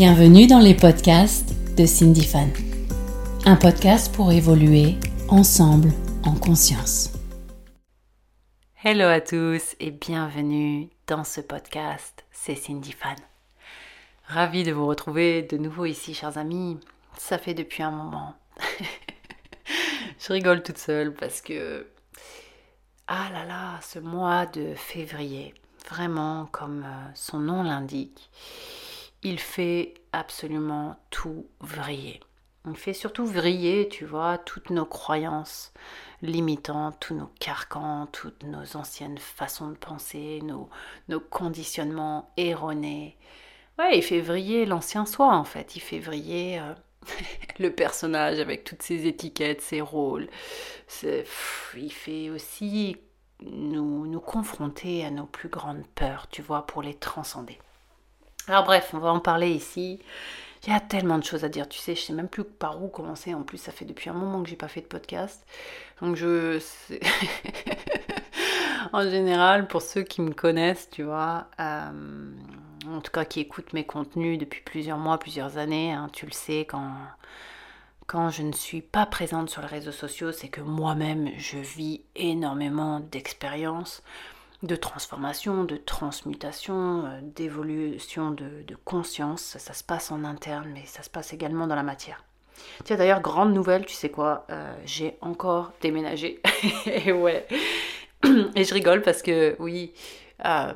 Bienvenue dans les podcasts de Cindy Fan. Un podcast pour évoluer ensemble en conscience. Hello à tous et bienvenue dans ce podcast, c'est Cindy Fan. Ravi de vous retrouver de nouveau ici, chers amis. Ça fait depuis un moment. Je rigole toute seule parce que. Ah là là, ce mois de février, vraiment comme euh, son nom l'indique, il fait absolument tout vriller. Il fait surtout vriller, tu vois, toutes nos croyances limitantes, tous nos carcans, toutes nos anciennes façons de penser, nos, conditionnements erronés. Ouais, il fait vriller l'ancien soi en fait. Il fait vriller euh, le personnage avec toutes ses étiquettes, ses rôles. il fait aussi nous, nous confronter à nos plus grandes peurs, tu vois, pour les transcender. Alors bref, on va en parler ici. Il y a tellement de choses à dire, tu sais, je sais même plus par où commencer. En plus, ça fait depuis un moment que j'ai pas fait de podcast. Donc je en général, pour ceux qui me connaissent, tu vois, euh, en tout cas qui écoutent mes contenus depuis plusieurs mois, plusieurs années, hein, tu le sais, quand, quand je ne suis pas présente sur les réseaux sociaux, c'est que moi-même, je vis énormément d'expériences de transformation, de transmutation, euh, d'évolution de, conscience. Ça, se passe en interne, mais ça se passe également dans la matière. Tiens, d'ailleurs, grande nouvelle, tu sais quoi euh, J'ai encore déménagé. et ouais. Et je rigole parce que, oui, euh,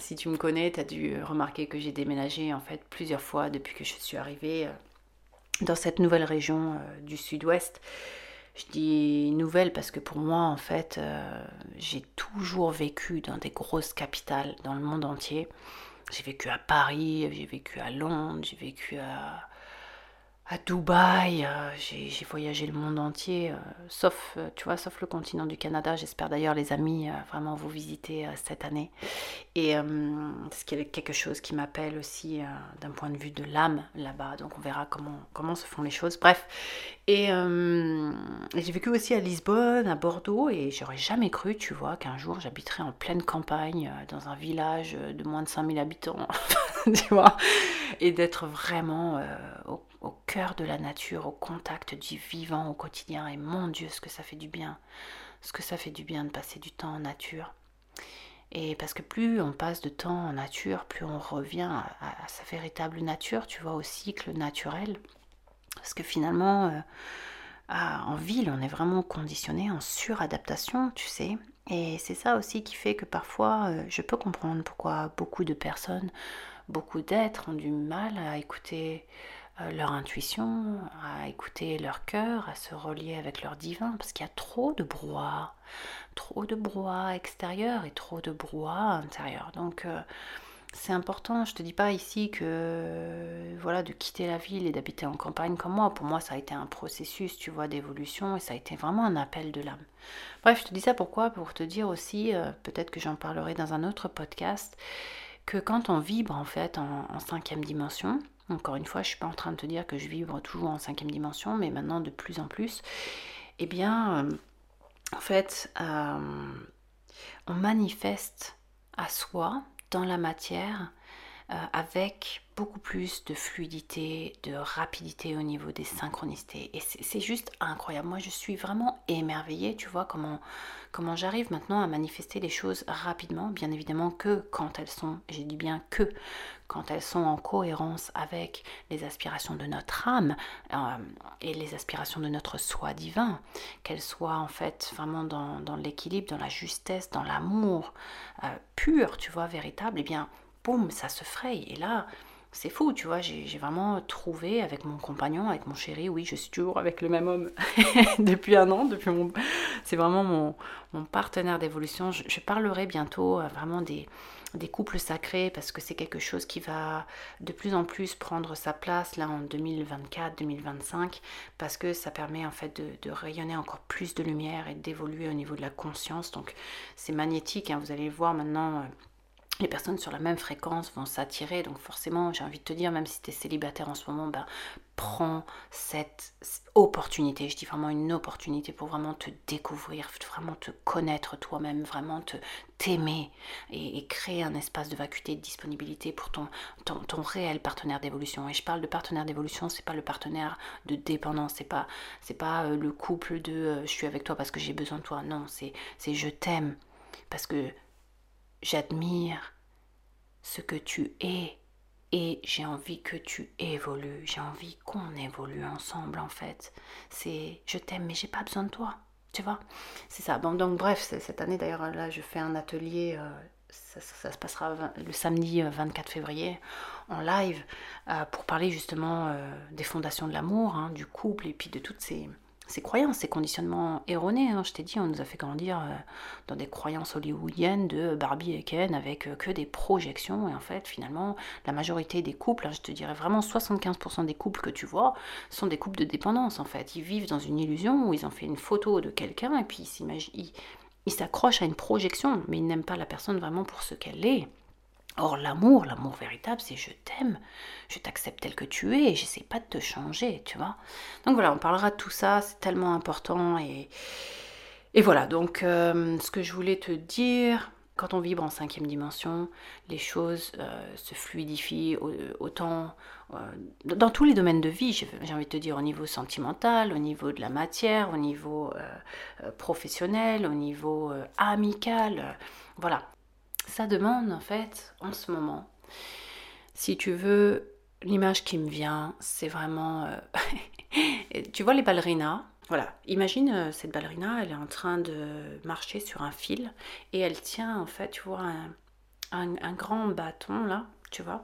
si tu me connais, tu as dû remarquer que j'ai déménagé en fait plusieurs fois depuis que je suis arrivée dans cette nouvelle région du sud-ouest. Je dis nouvelle parce que pour moi, en fait, euh, j'ai toujours vécu dans des grosses capitales dans le monde entier. J'ai vécu à Paris, j'ai vécu à Londres, j'ai vécu à, à Dubaï, euh, j'ai voyagé le monde entier, euh, sauf, euh, tu vois, sauf le continent du Canada. J'espère d'ailleurs, les amis, vraiment vous visiter cette année. Et ce qui est quelque chose qui m'appelle aussi d'un point de vue de l'âme là-bas. Donc on verra comment, comment se font les choses. Bref. Et, j'ai vécu aussi à Lisbonne, à Bordeaux, et j'aurais jamais cru, tu vois, qu'un jour j'habiterais en pleine campagne, dans un village de moins de 5000 habitants, tu vois, et d'être vraiment au au cœur de la nature, au contact du vivant au quotidien. Et mon Dieu, ce que ça fait du bien. Ce que ça fait du bien de passer du temps en nature. Et parce que plus on passe de temps en nature, plus on revient à, sa véritable nature, tu vois, au cycle naturel. Parce que finalement, euh, en ville, on est vraiment conditionné en suradaptation, tu sais. Et c'est ça aussi qui fait que parfois, euh, je peux comprendre pourquoi beaucoup de personnes, beaucoup d'êtres ont du mal à écouter leur intuition, à écouter leur cœur, à se relier avec leur divin, parce qu'il y a trop de brouhaha, trop de brouhaha extérieur et trop de brouhaha intérieur. Donc euh, c'est important, je te dis pas ici que voilà de quitter la ville et d'habiter en campagne comme moi. Pour moi, ça a été un processus, tu vois, d'évolution et ça a été vraiment un appel de l'âme. Bref, je te dis ça pourquoi? Pour te dire aussi, euh, peut-être que j'en parlerai dans un autre podcast, que quand on vibre en fait en cinquième dimension, encore une fois, je ne suis pas en train de te dire que je vibre toujours en cinquième dimension, mais maintenant de plus en plus. Eh bien, euh, en fait, euh, on manifeste à soi, dans la matière, euh, avec beaucoup plus de fluidité, de rapidité au niveau des synchronicités. Et c'est juste incroyable. Moi, je suis vraiment émerveillée, tu vois, comment, comment j'arrive maintenant à manifester les choses rapidement. Bien évidemment que quand elles sont, j'ai dit bien que, quand elles sont en cohérence avec les aspirations de notre âme euh, et les aspirations de notre soi divin, qu'elles soient en fait vraiment dans, dans l'équilibre, dans la justesse, dans l'amour euh, pur, tu vois, véritable, et eh bien, boum, ça se fraye. Et là, c'est fou, tu vois, j'ai vraiment trouvé avec mon compagnon, avec mon chéri, oui, je suis toujours avec le même homme depuis un an, depuis mon... C'est vraiment mon, mon partenaire d'évolution. Je, parlerai bientôt euh, vraiment des, des couples sacrés parce que c'est quelque chose qui va de plus en plus prendre sa place là en 2024-2025 parce que ça permet en fait de, rayonner encore plus de lumière et d'évoluer au niveau de la conscience. Donc c'est magnétique, hein. vous allez voir maintenant. Les personnes sur la même fréquence vont s'attirer. Donc forcément, j'ai envie de te dire, même si tu es célibataire en ce moment, ben, prends cette opportunité. Je dis vraiment une opportunité pour vraiment te découvrir, vraiment te connaître toi-même, vraiment te t'aimer et, créer un espace de vacuité de disponibilité pour ton, ton, réel partenaire d'évolution. Et je parle de partenaire d'évolution, c'est pas le partenaire de dépendance, c'est pas c'est pas euh, le couple de euh, je suis avec toi parce que j'ai besoin de toi. Non, c'est je t'aime parce que j'admire ce que tu es et j'ai envie que tu évolues, j'ai envie qu'on évolue ensemble en fait. C'est je t'aime mais j'ai pas besoin de toi, tu vois. C'est ça. Bon donc bref, cette année d'ailleurs là je fais un atelier euh, ça, se passera le samedi 24 euh, février en live euh, pour parler justement des fondations de l'amour, hein, du couple et puis de toutes ces, ces croyances, ces conditionnements erronés. Hein. Je t'ai dit, on nous a fait grandir euh, dans des croyances hollywoodiennes de Barbie et Ken avec euh, que des projections. Et en fait, finalement, la majorité des couples, hein, je te dirais vraiment 75% des couples que tu vois, sont des couples de dépendance en fait. Ils vivent dans une illusion où ils ont fait une photo de quelqu'un et puis ils s'accrochent à une projection, mais ils n'aiment pas la personne vraiment pour ce qu'elle est. Or, l'amour, l'amour véritable, c'est je t'aime, je t'accepte tel que tu es, et j'essaie pas de te changer, tu vois. Donc voilà, on parlera de tout ça, c'est tellement important. Et, voilà, donc euh, ce que je voulais te dire, quand on vibre en cinquième dimension, les choses euh, se fluidifient autant euh, dans tous les domaines de vie, j'ai envie de te dire au niveau sentimental, au niveau de la matière, au niveau professionnel, au niveau amical. voilà, ça demande en fait en ce moment, si tu veux, l'image qui me vient, c'est vraiment... Euh, tu vois les ballerinas voilà, imagine euh, cette ballerina, elle est en train de marcher sur un fil et elle tient en fait, tu vois, un, un, grand bâton là, tu vois,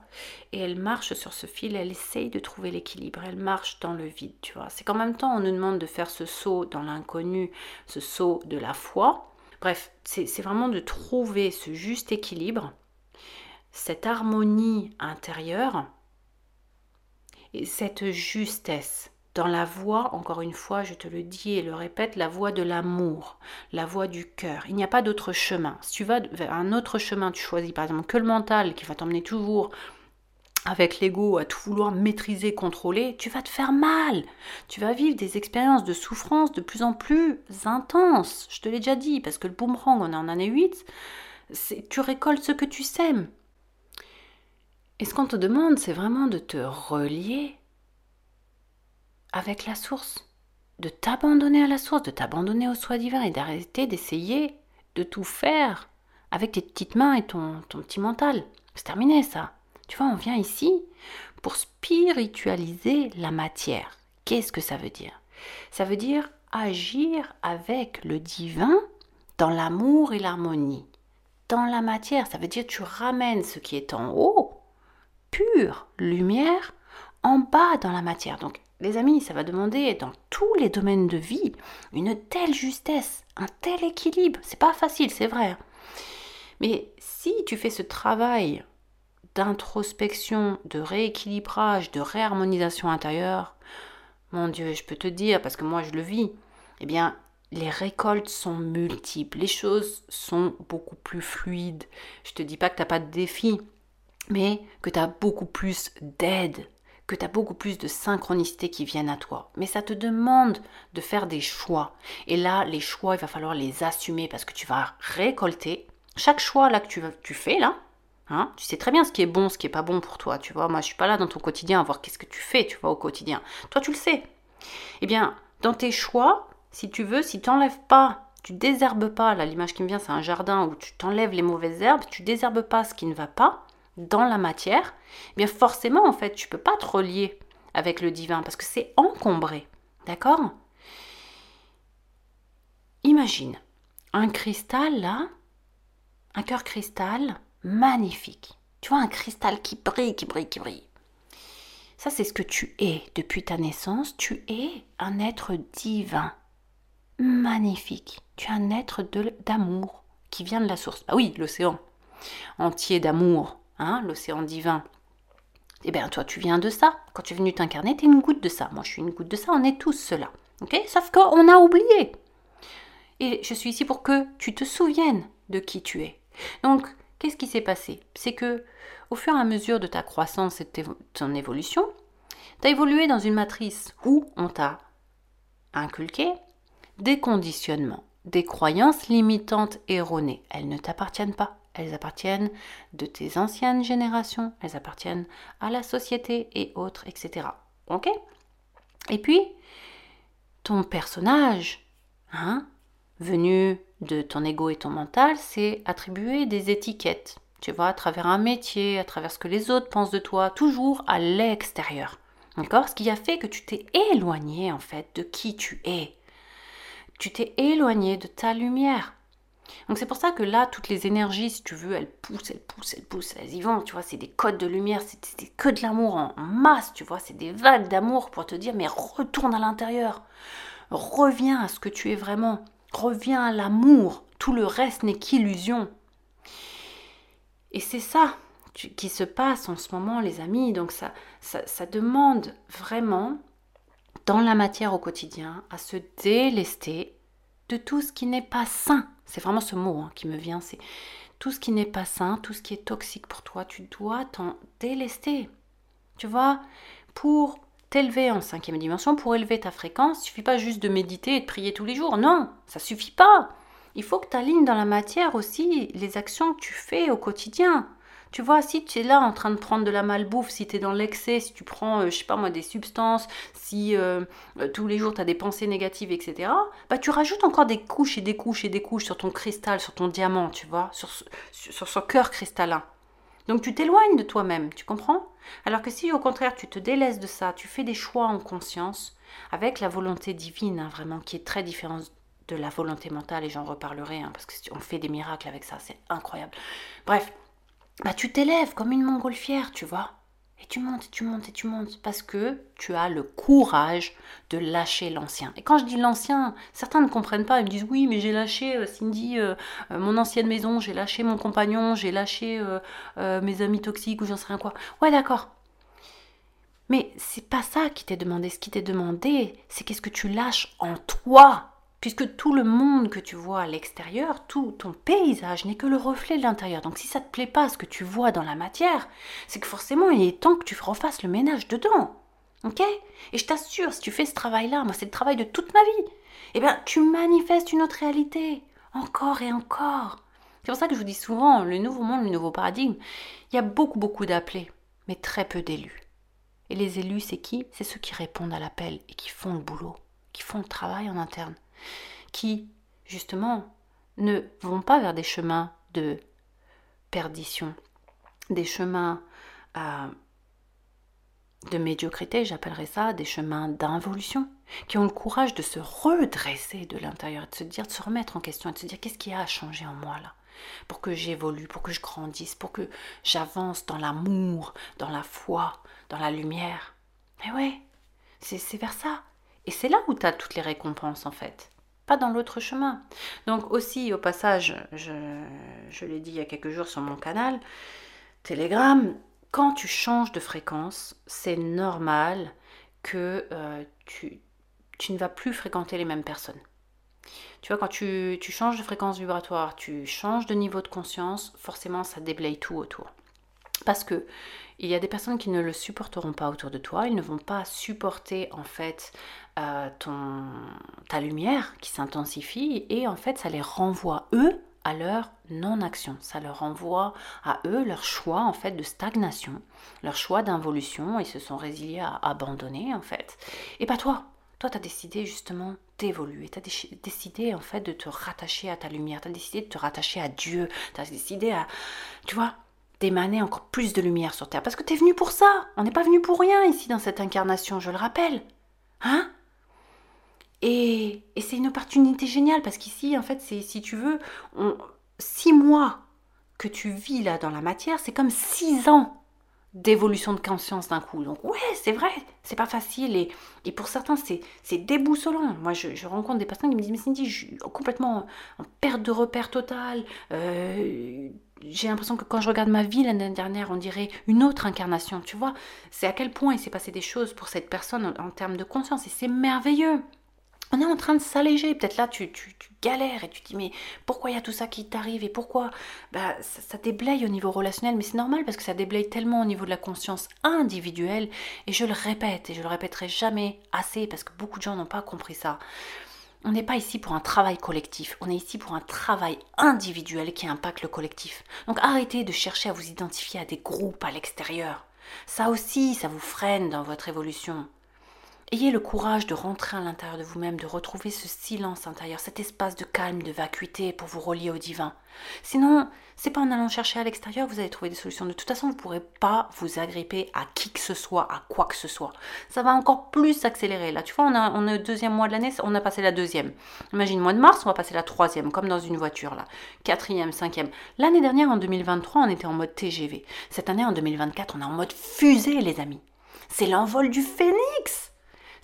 et elle marche sur ce fil, elle essaye de trouver l'équilibre, elle marche dans le vide, tu vois. C'est qu'en même temps, on nous demande de faire ce saut dans l'inconnu, ce saut de la foi, Bref, c'est vraiment de trouver ce juste équilibre, cette harmonie intérieure et cette justesse dans la voie, encore une fois, je te le dis et le répète, la voie de l'amour, la voie du cœur. Il n'y a pas d'autre chemin. Si tu vas vers un autre chemin, tu choisis par exemple que le mental qui va t'emmener toujours avec l'ego à tout vouloir maîtriser, contrôler, tu vas te faire mal. Tu vas vivre des expériences de souffrance de plus en plus intenses. Je te l'ai déjà dit, parce que le boomerang, on est en année 8, tu récoltes ce que tu sèmes. Et ce qu'on te demande, c'est vraiment de te relier avec la source, de t'abandonner à la source, de t'abandonner au soi divin et d'arrêter d'essayer de tout faire avec tes petites mains et ton, ton petit mental. C'est terminé ça. Tu vois, on vient ici pour spiritualiser la matière. Qu'est-ce que ça veut dire? Ça veut dire agir avec le divin dans l'amour et l'harmonie. Dans la matière, ça veut dire tu ramènes ce qui est en haut, pure lumière, en bas dans la matière. Donc, les amis, ça va demander dans tous les domaines de vie une telle justesse, un tel équilibre. C'est pas facile, c'est vrai. Mais si tu fais ce travail d'introspection, de rééquilibrage, de réharmonisation intérieure, mon Dieu, je peux te dire, parce que moi je le vis, eh bien, les récoltes sont multiples, les choses sont beaucoup plus fluides. Je te dis pas que tu n'as pas de défis, mais que tu as beaucoup plus d'aide, que tu as beaucoup plus de synchronicité qui viennent à toi. Mais ça te demande de faire des choix. Et là, les choix, il va falloir les assumer parce que tu vas récolter. Chaque choix là que tu, tu fais là, Hein? Tu sais très bien ce qui est bon, ce qui est pas bon pour toi, tu vois. Moi, je suis pas là dans ton quotidien à voir qu'est-ce que tu fais, tu vois, au quotidien. Toi, tu le sais. Eh bien, dans tes choix, si tu veux, si tu n'enlèves pas, tu désherbes pas, là, l'image qui me vient, c'est un jardin où tu t'enlèves les mauvaises herbes, tu désherbes pas ce qui ne va pas dans la matière, eh bien, forcément, en fait, tu peux pas te relier avec le divin parce que c'est encombré. D'accord? Imagine un cristal là, un cœur cristal magnifique. Tu vois un cristal qui brille, qui brille, qui brille. Ça, c'est ce que tu es depuis ta naissance. Tu es un être divin. Magnifique. Tu es un être d'amour qui vient de la source. Ah oui, l'océan entier d'amour, hein, l'océan divin. Eh bien, toi, tu viens de ça. Quand tu es venu t'incarner, tu es une goutte de ça. Moi, je suis une goutte de ça. On est tous cela. Ok? Sauf qu'on a oublié. Et je suis ici pour que tu te souviennes de qui tu es. Donc, qu'est-ce qui s'est passé? C'est que, au fur et à mesure de ta croissance et de ton évolution, tu as évolué dans une matrice où on t'a inculqué des conditionnements, des croyances limitantes erronées. Elles ne t'appartiennent pas. Elles appartiennent de tes anciennes générations, elles appartiennent à la société et autres, etc. Ok? Et puis, ton personnage, hein, venu de ton ego et ton mental, c'est attribuer des étiquettes. Tu vois, à travers un métier, à travers ce que les autres pensent de toi, toujours à l'extérieur. D'accord? Ce qui a fait que tu t'es éloigné en fait de qui tu es. Tu t'es éloigné de ta lumière. Donc c'est pour ça que là, toutes les énergies, si tu veux, elles poussent, elles poussent, elles poussent, elles y vont, tu vois, c'est des codes de lumière, c'est que de l'amour en masse, tu vois, c'est des vagues d'amour pour te dire, mais retourne à l'intérieur, reviens à ce que tu es vraiment, reviens à l'amour, tout le reste n'est qu'illusion. Et c'est ça qui se passe en ce moment, les amis, donc ça, ça demande vraiment, dans la matière au quotidien, à se délester de tout ce qui n'est pas sain c'est vraiment ce mot hein, qui me vient. C'est tout ce qui n'est pas sain, tout ce qui est toxique pour toi, tu dois t'en délester. Tu vois, pour t'élever en cinquième dimension, pour élever ta fréquence, il suffit pas juste de méditer et de prier tous les jours. Non, ça suffit pas. Il faut que tu alignes dans la matière aussi les actions que tu fais au quotidien. Tu vois, si tu es là en train de prendre de la malbouffe, si tu es dans l'excès, si tu prends, euh, je sais pas moi, des substances, si euh, euh, tous les jours tu as des pensées négatives, etc., bah tu rajoutes encore des couches et des couches et des couches sur ton cristal, sur ton diamant, tu vois, sur, sur son cœur cristallin. Donc tu t'éloignes de toi-même, tu comprends? Alors que si au contraire tu te délaisses de ça, tu fais des choix en conscience, avec la volonté divine, hein, vraiment, qui est très différente de la volonté mentale, et j'en reparlerai, hein, parce qu'on fait des miracles avec ça, c'est incroyable. Bref, bah tu t'élèves comme une montgolfière, tu vois? Et tu montes, et tu montes, et tu montes, parce que tu as le courage de lâcher l'ancien. Et quand je dis l'ancien, certains ne comprennent pas, ils me disent oui, mais j'ai lâché, euh, Cindy, euh, euh, mon ancienne maison, j'ai lâché mon compagnon, j'ai lâché mes amis toxiques ou j'en sais rien quoi. Ouais, d'accord. Mais c'est pas ça qui t'est demandé. Ce qui t'est demandé, c'est qu'est-ce que tu lâches en toi puisque tout le monde que tu vois à l'extérieur, tout ton paysage n'est que le reflet de l'intérieur. Donc si ça te plaît pas ce que tu vois dans la matière, c'est que forcément il est temps que tu refasses le ménage dedans. Ok? Et je t'assure, si tu fais ce travail-là, moi c'est le travail de toute ma vie, eh bien tu manifestes une autre réalité, encore et encore. C'est pour ça que je vous dis souvent, le nouveau monde, le nouveau paradigme, il y a beaucoup beaucoup d'appelés, mais très peu d'élus. Et les élus, c'est qui? C'est ceux qui répondent à l'appel et qui font le boulot, qui font le travail en interne qui, justement, ne vont pas vers des chemins de perdition, des chemins euh, de médiocrité, j'appellerais ça, des chemins d'involution, qui ont le courage de se redresser de l'intérieur, de se dire, de se remettre en question, de se dire qu'est-ce qui a changé en moi là, pour que j'évolue, pour que je grandisse, pour que j'avance dans l'amour, dans la foi, dans la lumière. Mais ouais, c'est vers ça. Et c'est là où tu as toutes les récompenses en fait pas dans l'autre chemin. Donc aussi, au passage, je, l'ai dit il y a quelques jours sur mon canal, Telegram, quand tu changes de fréquence, c'est normal que euh, tu, tu, ne vas plus fréquenter les mêmes personnes. Tu vois, quand tu, tu changes de fréquence vibratoire, tu changes de niveau de conscience, forcément ça déblaye tout autour. Parce que il y a des personnes qui ne le supporteront pas autour de toi, ils ne vont pas supporter en fait euh, ton, ta lumière qui s'intensifie et en fait ça les renvoie eux à leur non-action. Ça leur renvoie à eux leur choix en fait de stagnation, leur choix d'involution. Ils se sont résiliés à abandonner en fait. Et pas toi. Toi, tu as décidé justement d'évoluer. Tu as décidé en fait de te rattacher à ta lumière. Tu as décidé de te rattacher à Dieu. Tu as décidé à, tu vois, d'émaner encore plus de lumière sur Terre. Parce que tu es venu pour ça. On n'est pas venu pour rien ici dans cette incarnation, je le rappelle. Hein? Et, c'est une opportunité géniale parce qu'ici, en fait, c'est, si tu veux, six mois que tu vis là dans la matière, c'est comme six ans d'évolution de conscience d'un coup. Donc ouais, c'est vrai, c'est pas facile et, pour certains c'est, c'est déboussolant. Moi je, rencontre des personnes qui me disent mais Cindy, je suis complètement en, perte de repère totale. Euh, j'ai l'impression que quand je regarde ma vie l'année dernière, on dirait une autre incarnation, tu vois. C'est à quel point il s'est passé des choses pour cette personne en termes de conscience et c'est merveilleux. On est en train de s'alléger. Peut-être là, tu, tu, galères et tu te dis, mais pourquoi il y a tout ça qui t'arrive et pourquoi? Bah, ça, ça, déblaye au niveau relationnel. Mais c'est normal parce que ça déblaye tellement au niveau de la conscience individuelle. Et je le répète et je le répéterai jamais assez parce que beaucoup de gens n'ont pas compris ça. On n'est pas ici pour un travail collectif, on est ici pour un travail individuel qui impacte le collectif. Donc arrêtez de chercher à vous identifier à des groupes à l'extérieur. Ça aussi, ça vous freine dans votre évolution. Ayez le courage de rentrer à l'intérieur de vous-même, de retrouver ce silence intérieur, cet espace de calme, de vacuité pour vous relier au divin. Sinon, c'est pas en allant chercher à l'extérieur que vous allez trouver des solutions. De toute façon, vous ne pourrez pas vous agripper à qui que ce soit, à quoi que ce soit. Ça va encore plus s'accélérer. Là, tu vois, on, on est au deuxième mois de l'année, on a passé la deuxième. Imagine, mois de mars, on va passer la troisième, comme dans une voiture, là. Quatrième, cinquième. L'année dernière, en 2023, on était en mode TGV. Cette année, en 2024, on est en mode fusée, les amis. C'est l'envol du phénix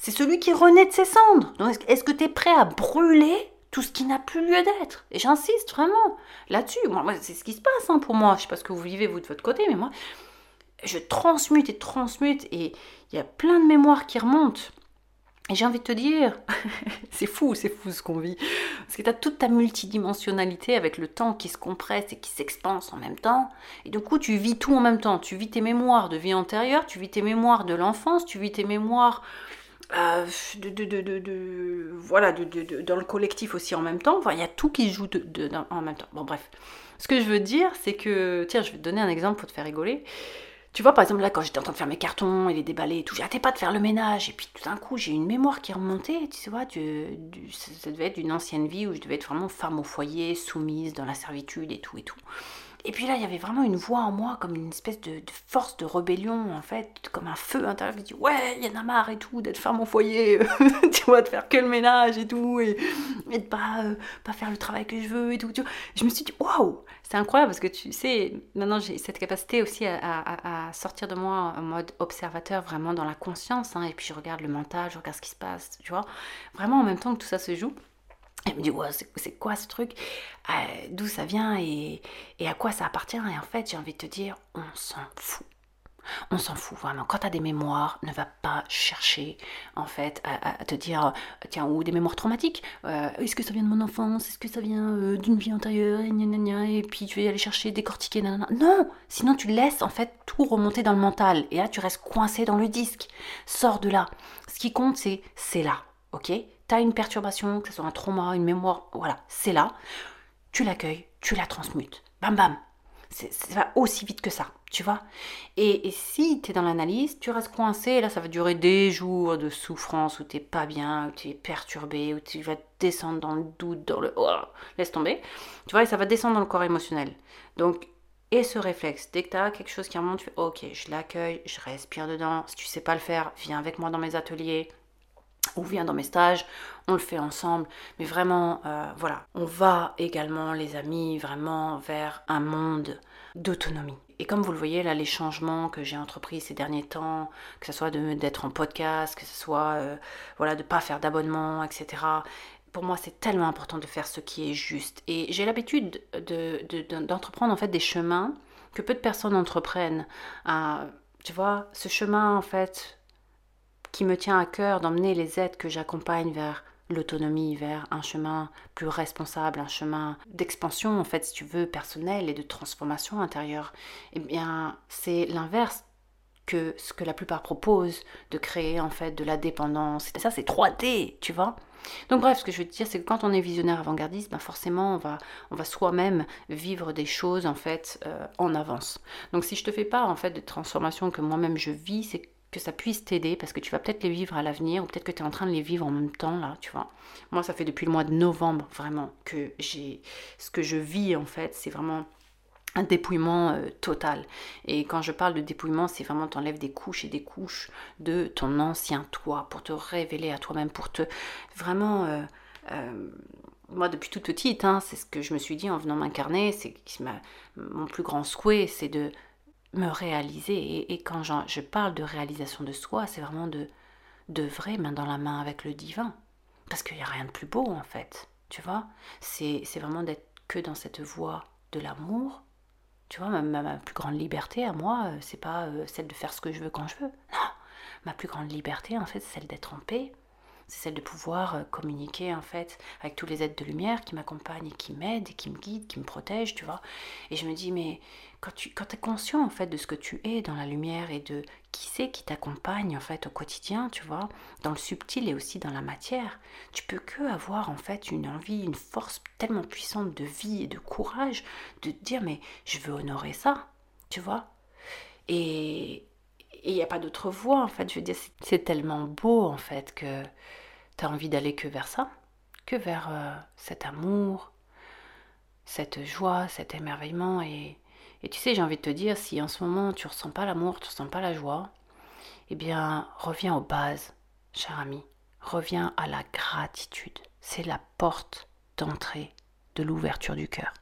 c'est celui qui renaît de ses cendres. est-ce que tu es prêt à brûler tout ce qui n'a plus lieu d'être? Et j'insiste vraiment là-dessus. Moi, c'est ce qui se passe hein, pour moi. Je sais pas ce que vous vivez, vous, de votre côté, mais moi, je transmute et transmute et il y a plein de mémoires qui remontent. Et j'ai envie de te dire, c'est fou, c'est fou ce qu'on vit. Parce que tu as toute ta multidimensionnalité avec le temps qui se compresse et qui s'expanse en même temps. Et du coup, tu vis tout en même temps. Tu vis tes mémoires de vie antérieure, tu vis tes mémoires de l'enfance, tu vis tes mémoires euh, de, de, voilà, dans le collectif aussi en même temps. Il y a tout qui joue en même temps. Bon, bref. Ce que je veux dire, c'est que, tiens, je vais te donner un exemple pour te faire rigoler. Tu vois, par exemple, là, quand j'étais en train de faire mes cartons et les déballer et tout, j'arrêtais pas de faire le ménage. Et puis tout d'un coup, j'ai une mémoire qui remontée, tu vois, du, ça devait être d'une ancienne vie où je devais être vraiment femme au foyer, soumise dans la servitude et tout et tout. Et puis là, il y avait vraiment une voix en moi, comme une espèce de, force de rébellion, en fait, comme un feu intérieur qui dit Ouais, il y en a marre et tout, d'être femme au foyer, tu vois, de faire que le ménage et tout, et, de pas, euh, pas faire le travail que je veux et tout. Tu vois. Je me suis dit Waouh C'est incroyable parce que tu sais, maintenant j'ai cette capacité aussi à, sortir de moi en mode observateur, vraiment dans la conscience, hein, et puis je regarde le mental, je regarde ce qui se passe, tu vois, vraiment en même temps que tout ça se joue. Elle me dit, c'est quoi ce truc? Euh, D'où ça vient et, à quoi ça appartient? Et en fait, j'ai envie de te dire, on s'en fout. On s'en fout vraiment. Quand tu as des mémoires, ne va pas chercher en fait à, te dire tiens ou des mémoires traumatiques. Euh, est-ce que ça vient de mon enfance? Est-ce que ça vient euh, d'une vie antérieure? Et puis tu vas aller chercher décortiquer. Non, sinon tu laisses en fait tout remonter dans le mental et là tu restes coincé dans le disque. Sors de là. Ce qui compte c'est c'est là, ok? Une perturbation, que ce soit un trauma, une mémoire, voilà, c'est là. Tu l'accueilles, tu la transmutes. Bam bam. Ça va aussi vite que ça, tu vois. Et, si tu es dans l'analyse, tu restes coincé, là ça va durer des jours de souffrance où tu pas bien, où tu es perturbé, où tu vas descendre dans le doute, dans le... Oh, laisse tomber. Tu vois, et ça va descendre dans le corps émotionnel. Donc, et ce réflexe, dès que tu as quelque chose qui remonte, tu fais ok, je l'accueille, je respire dedans. Si tu sais pas le faire, viens avec moi dans mes ateliers, ou vient dans mes stages, on le fait ensemble. Mais vraiment, euh, voilà, on va également, les amis, vraiment vers un monde d'autonomie. Et comme vous le voyez, là, les changements que j'ai entrepris ces derniers temps, que ce soit d'être en podcast, que ce soit euh, voilà, de ne pas faire d'abonnement, etc., pour moi, c'est tellement important de faire ce qui est juste. Et j'ai l'habitude d'entreprendre de, en fait des chemins que peu de personnes entreprennent. Euh, tu vois, ce chemin, en fait, qui me tient à cœur d'emmener les aides que j'accompagne vers l'autonomie, vers un chemin plus responsable, un chemin d'expansion, en fait, si tu veux, personnel et de transformation intérieure, eh bien, c'est l'inverse que ce que la plupart proposent, de créer en fait de la dépendance. Et ça, c'est 3D, tu vois. Donc bref, ce que je veux te dire, c'est que quand on est visionnaire avant-gardiste, ben forcément, on va, on va soi-même vivre des choses en fait euh, en avance. Donc si je te fais pas en fait de transformation que moi-même je vis, c'est que ça puisse t'aider parce que tu vas peut-être les vivre à l'avenir ou peut-être que tu es en train de les vivre en même temps là, tu vois. Moi, ça fait depuis le mois de novembre vraiment que j'ai ce que je vis en fait, c'est vraiment un dépouillement euh, total. Et quand je parle de dépouillement, c'est vraiment t'enlèves des couches et des couches de ton ancien toi pour te révéler à toi-même, pour te vraiment euh, euh, moi, depuis toute petite, hein, c'est ce que je me suis dit en venant m'incarner, c'est mon plus grand souhait, c'est de me réaliser. Et, quand je parle de réalisation de soi, c'est vraiment de, de vrai main dans la main avec le divin. Parce qu'il n'y a rien de plus beau en fait. Tu vois? C'est vraiment d'être que dans cette voie de l'amour. Tu vois, ma, ma, plus grande liberté à moi, euh, c'est pas euh, celle de faire ce que je veux quand je veux. Non Ma plus grande liberté, en fait, c'est celle d'être en paix c'est celle de pouvoir euh, communiquer en fait avec tous les êtres de lumière qui m'accompagnent et qui m'aident et qui me guident, qui me protègent, tu vois? Et je me dis, mais quand tu quand es conscient en fait de ce que tu es dans la lumière et de qui c'est qui t'accompagne en fait au quotidien, tu vois, dans le subtil et aussi dans la matière, tu peux que avoir en fait une envie, une force tellement puissante de vie et de courage de te dire mais je veux honorer ça, tu vois. Et il n'y a pas d'autre voie en fait, je veux dire c'est tellement beau en fait que tu as envie d'aller que vers ça, que vers euh, cet amour, cette joie, cet émerveillement et et tu sais, j'ai envie de te dire, si en ce moment tu ressens pas l'amour, tu ressens pas la joie, eh bien, reviens aux bases, cher ami. Reviens à la gratitude. C'est la porte d'entrée de l'ouverture du cœur.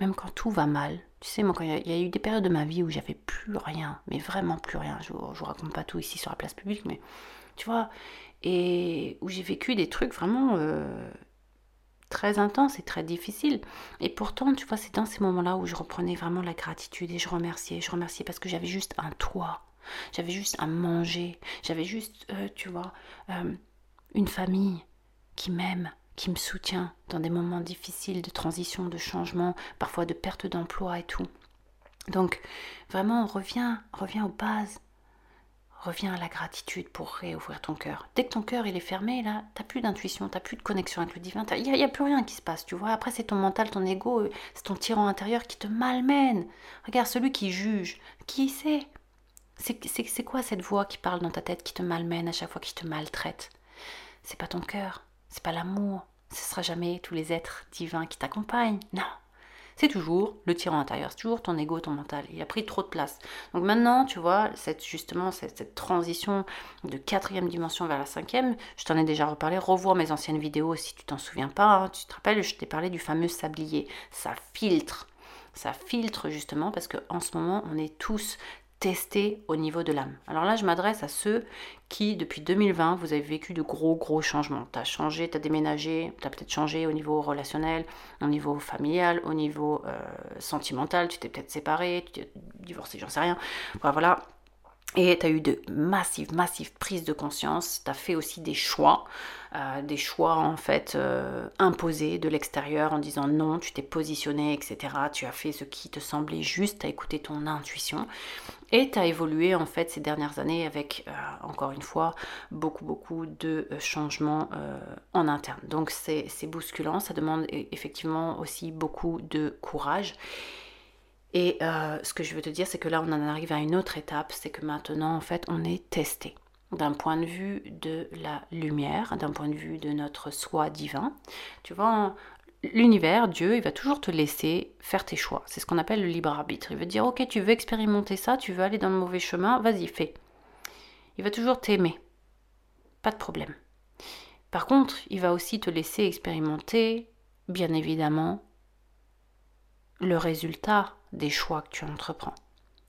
Même quand tout va mal, tu sais, moi, quand il y, a eu des périodes de ma vie où j'avais plus rien, mais vraiment plus rien. Je, ne vous raconte pas tout ici sur la place publique, mais tu vois, et où j'ai vécu des trucs vraiment euh, très intense et très difficile. Et pourtant, tu vois, c'est dans ces moments-là où je reprenais vraiment la gratitude et je remerciais, je remerciais parce que j'avais juste un toit, j'avais juste à manger, j'avais juste, euh, tu vois, euh, une famille qui m'aime, qui me soutient dans des moments difficiles de transition, de changement, parfois de perte d'emploi et tout. Donc, vraiment, reviens, reviens aux bases, reviens à la gratitude pour réouvrir ton cœur. Dès que ton cœur il est fermé, là, t'as plus d'intuition, t'as plus de connexion avec le divin, il n'y a, plus rien qui se passe, tu vois. Après, c'est ton mental, ton ego, euh, c'est ton tyran intérieur qui te malmène. Regarde, celui qui juge, qui sait C'est quoi cette voix qui parle dans ta tête, qui te malmène à chaque fois, qui te maltraite? C'est pas ton cœur, c'est pas l'amour, ce sera jamais tous les êtres divins qui t'accompagnent. Non, c'est toujours le tyran intérieur, c'est toujours ton ego, ton mental. Il a pris trop de place. Donc maintenant, tu vois, cette, justement, cette, transition de quatrième dimension vers la cinquième, je t'en ai déjà reparlé. Revois mes anciennes vidéos si tu t'en souviens pas. Hein. Tu te rappelles, je t'ai parlé du fameux sablier. Ça filtre. Ça filtre justement parce qu'en ce moment, on est tous tester au niveau de l'âme. Alors là, je m'adresse à ceux qui, depuis 2020, vous avez vécu de gros, gros changements. Tu as changé, tu as déménagé, tu as peut-être changé au niveau relationnel, au niveau familial, au niveau euh, sentimental, tu t'es peut-être séparé, tu t'es divorcé, j'en sais rien. voilà. Et tu as eu de massives, massives prises de conscience. Tu as fait aussi des choix, euh, des choix en fait euh, imposés de l'extérieur en disant non, tu t'es positionné, etc. Tu as fait ce qui te semblait juste, tu as écouté ton intuition. Et tu as évolué en fait ces dernières années avec, euh, encore une fois, beaucoup, beaucoup de changements en interne. Donc c'est bousculant, ça demande e-, effectivement aussi beaucoup de courage. Et euh, ce que je veux te dire, c'est que là, on en arrive à une autre étape, c'est que maintenant, en fait, on est testé d'un point de vue de la lumière, d'un point de vue de notre soi divin. Tu vois, l'univers, Dieu, il va toujours te laisser faire tes choix. C'est ce qu'on appelle le libre arbitre. Il veut dire, ok, tu veux expérimenter ça, tu veux aller dans le mauvais chemin, vas-y, fais. Il va toujours t'aimer. Pas de problème. Par contre, il va aussi te laisser expérimenter, bien évidemment, le résultat des choix que tu entreprends.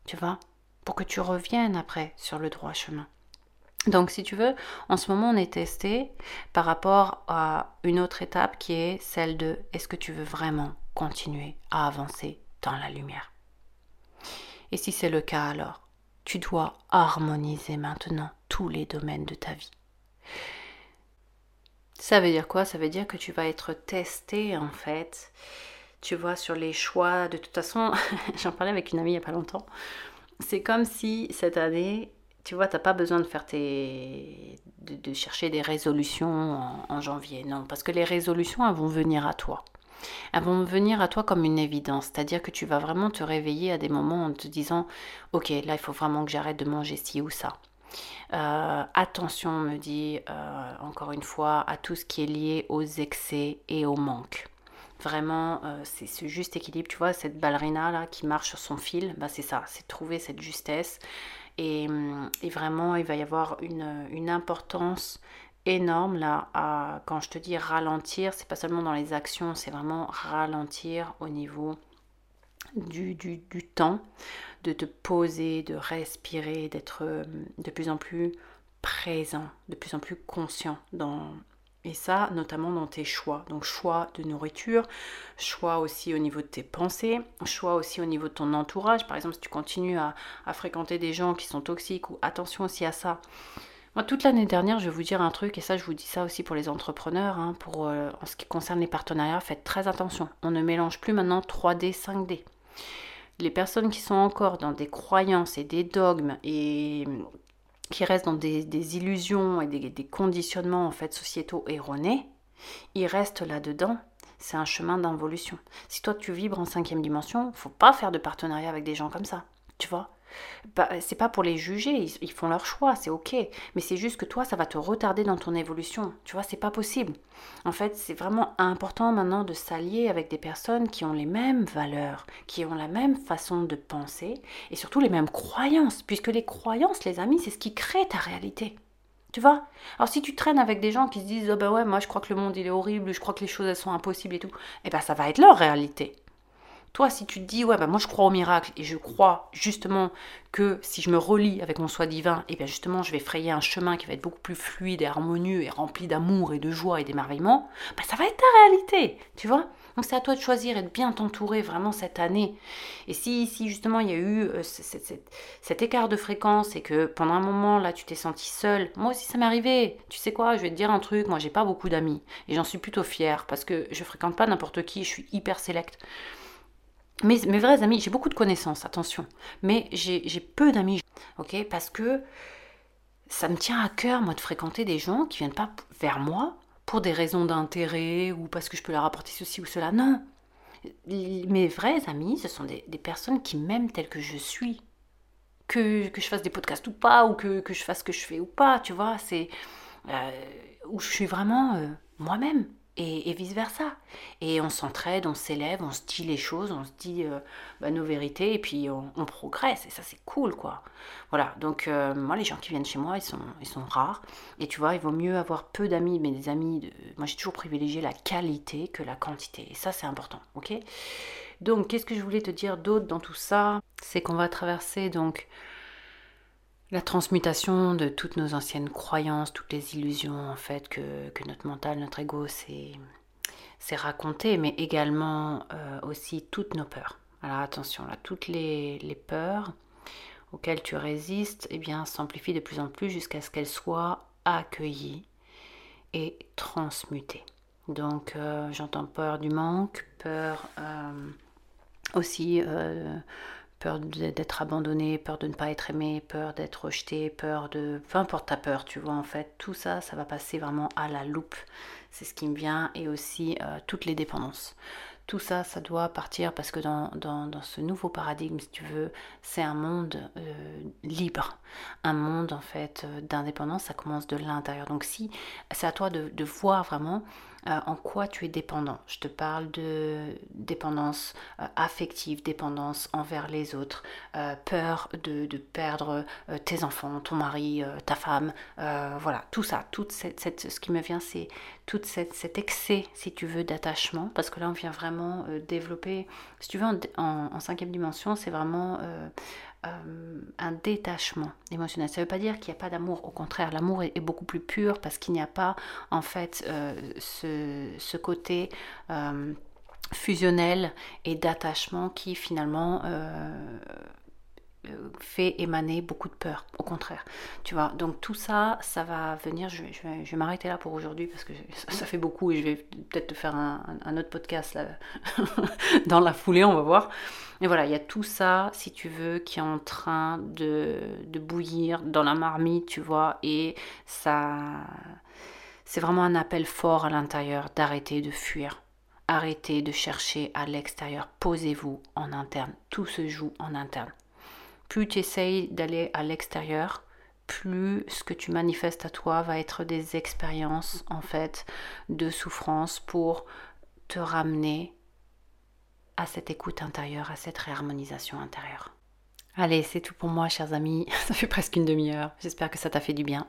Tu vois Pour que tu reviennes après sur le droit chemin. Donc si tu veux, en ce moment on est testé par rapport à une autre étape qui est celle de est-ce que tu veux vraiment continuer à avancer dans la lumière? Et si c'est le cas alors, tu dois harmoniser maintenant tous les domaines de ta vie. Ça veut dire quoi? Ça veut dire que tu vas être testé en fait tu vois, sur les choix. De toute façon, j'en parlais avec une amie il n'y a pas longtemps. C'est comme si cette année, tu vois, tu n'as pas besoin de faire tes. de, chercher des résolutions en, janvier. Non, parce que les résolutions, elles vont venir à toi. Elles vont venir à toi comme une évidence. C'est-à-dire que tu vas vraiment te réveiller à des moments en te disant Ok, là, il faut vraiment que j'arrête de manger ci ou ça. Euh, attention, me dit euh, encore une fois, à tout ce qui est lié aux excès et au manque. Vraiment, euh, c'est ce juste équilibre. Tu vois, cette ballerina là qui marche sur son fil, bah, c'est ça, c'est trouver cette justesse. Et, hum, et, vraiment, il va y avoir une, une importance énorme là à, quand je te dis ralentir, c'est pas seulement dans les actions, c'est vraiment ralentir au niveau du, du, du, temps, de te poser, de respirer, d'être hum, de plus en plus présent, de plus en plus conscient dans, et ça, notamment dans tes choix. Donc choix de nourriture, choix aussi au niveau de tes pensées, choix aussi au niveau de ton entourage. Par exemple, si tu continues à, fréquenter des gens qui sont toxiques, ou attention aussi à ça. Moi, toute l'année dernière, je vais vous dire un truc, et ça, je vous dis ça aussi pour les entrepreneurs, hein, euh, en ce qui concerne les partenariats, faites très attention. On ne mélange plus maintenant 3D, 5D. Les personnes qui sont encore dans des croyances et des dogmes et qui restent dans des, illusions et des, des, conditionnements en fait sociétaux erronés, ils restent là-dedans. C'est un chemin d'involution. Si toi tu vibres en cinquième dimension, faut pas faire de partenariat avec des gens comme ça. Tu vois bah, c'est pas pour les juger, ils, font leur choix, c'est ok. Mais c'est juste que toi, ça va te retarder dans ton évolution. Tu vois, c'est pas possible. En fait, c'est vraiment important maintenant de s'allier avec des personnes qui ont les mêmes valeurs, qui ont la même façon de penser et surtout les mêmes croyances. Puisque les croyances, les amis, c'est ce qui crée ta réalité. Tu vois? Alors si tu traînes avec des gens qui se disent oh ben ouais moi je crois que le monde il est horrible, je crois que les choses elles sont impossibles et tout, eh ben ça va être leur réalité. Toi, si tu te dis, ouais, bah, moi je crois au miracle et je crois justement que si je me relie avec mon soi divin, et eh bien justement je vais frayer un chemin qui va être beaucoup plus fluide et harmonieux et rempli d'amour et de joie et d'émerveillement, bah, ça va être ta réalité, tu vois Donc c'est à toi de choisir et de bien t'entourer vraiment cette année. Et si, si justement il y a eu euh, cet écart de fréquence et que pendant un moment là tu t'es senti seule, moi aussi ça m'est arrivé. Tu sais quoi, je vais te dire un truc, moi j'ai pas beaucoup d'amis et j'en suis plutôt fière parce que je fréquente pas n'importe qui, je suis hyper sélecte. Mes, mes vrais amis, j'ai beaucoup de connaissances, attention, mais j'ai peu d'amis, ok? Parce que ça me tient à cœur, moi, de fréquenter des gens qui viennent pas vers moi pour des raisons d'intérêt ou parce que je peux leur apporter ceci ou cela. Non. Mes vrais amis, ce sont des, personnes qui m'aiment tel que je suis. Que, que, je fasse des podcasts ou pas, ou que, que, je fasse ce que je fais ou pas, tu vois? C'est euh, où je suis vraiment euh, moi-même et, vice-versa. Et on s'entraide, on s'élève, on se dit les choses, on se dit euh, bah, nos vérités, et puis on, progresse, et ça c'est cool, quoi. Voilà, donc euh, moi les gens qui viennent chez moi, ils sont, ils sont rares, et tu vois, il vaut mieux avoir peu d'amis, mais des amis, de... moi j'ai toujours privilégié la qualité que la quantité, et ça c'est important, ok? Donc qu'est-ce que je voulais te dire d'autre dans tout ça? C'est qu'on va traverser donc la transmutation de toutes nos anciennes croyances, toutes les illusions en fait que, notre mental, notre ego s'est raconté, mais également euh, aussi toutes nos peurs. Alors attention, là, toutes les, peurs auxquelles tu résistes, eh bien, s'amplifient de plus en plus jusqu'à ce qu'elles soient accueillies et transmutées. Donc euh, j'entends peur du manque, peur euh, aussi peur d'être abandonné, peur de ne pas être aimé, peur d'être rejeté, peur de... Peu importe ta peur, tu vois, en fait, tout ça, ça va passer vraiment à la loupe. C'est ce qui me vient, et aussi euh, toutes les dépendances. Tout ça, ça doit partir parce que dans, dans, ce nouveau paradigme, si tu veux, c'est un monde euh, libre, un monde en fait euh, d'indépendance, ça commence de l'intérieur. Donc si c'est à toi de voir vraiment euh, en quoi tu es dépendant? Je te parle de dépendance euh, affective, dépendance envers les autres, euh, peur de, perdre tes enfants, ton mari, ta femme, voilà, tout ça, toute cette, ce qui me vient, c'est tout cet excès, si tu veux, d'attachement, parce que là, on vient vraiment développer, si tu veux, en, cinquième dimension, c'est vraiment euh, un détachement émotionnel. Ça ne veut pas dire qu'il n'y a pas d'amour, au contraire, l'amour est, beaucoup plus pur parce qu'il n'y a pas en fait euh, ce, côté euh, fusionnel et d'attachement qui finalement fait émaner beaucoup de peur, au contraire. Tu vois, donc tout ça, ça va venir. Je, vais, m'arrêter là pour aujourd'hui parce que ça, fait beaucoup et je vais peut-être te faire un, autre podcast là, dans la foulée, on va voir. Et voilà, il y a tout ça, si tu veux, qui est en train de, de bouillir dans la marmite, tu vois, et ça. C'est vraiment un appel fort à l'intérieur d'arrêter de fuir. Arrêtez de chercher à l'extérieur. Posez-vous en interne. Tout se joue en interne plus tu essayes d'aller à l'extérieur, plus ce que tu manifestes à toi va être des expériences en fait de souffrance pour te ramener à cette écoute intérieure, à cette réharmonisation intérieure. Allez, c'est tout pour moi, chers amis. Ça fait presque une demi-heure. J'espère que ça t'a fait du bien.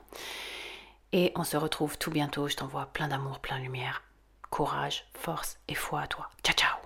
Et on se retrouve tout bientôt. Je t'envoie plein d'amour, plein de lumière. Courage, force et foi à toi. Ciao, ciao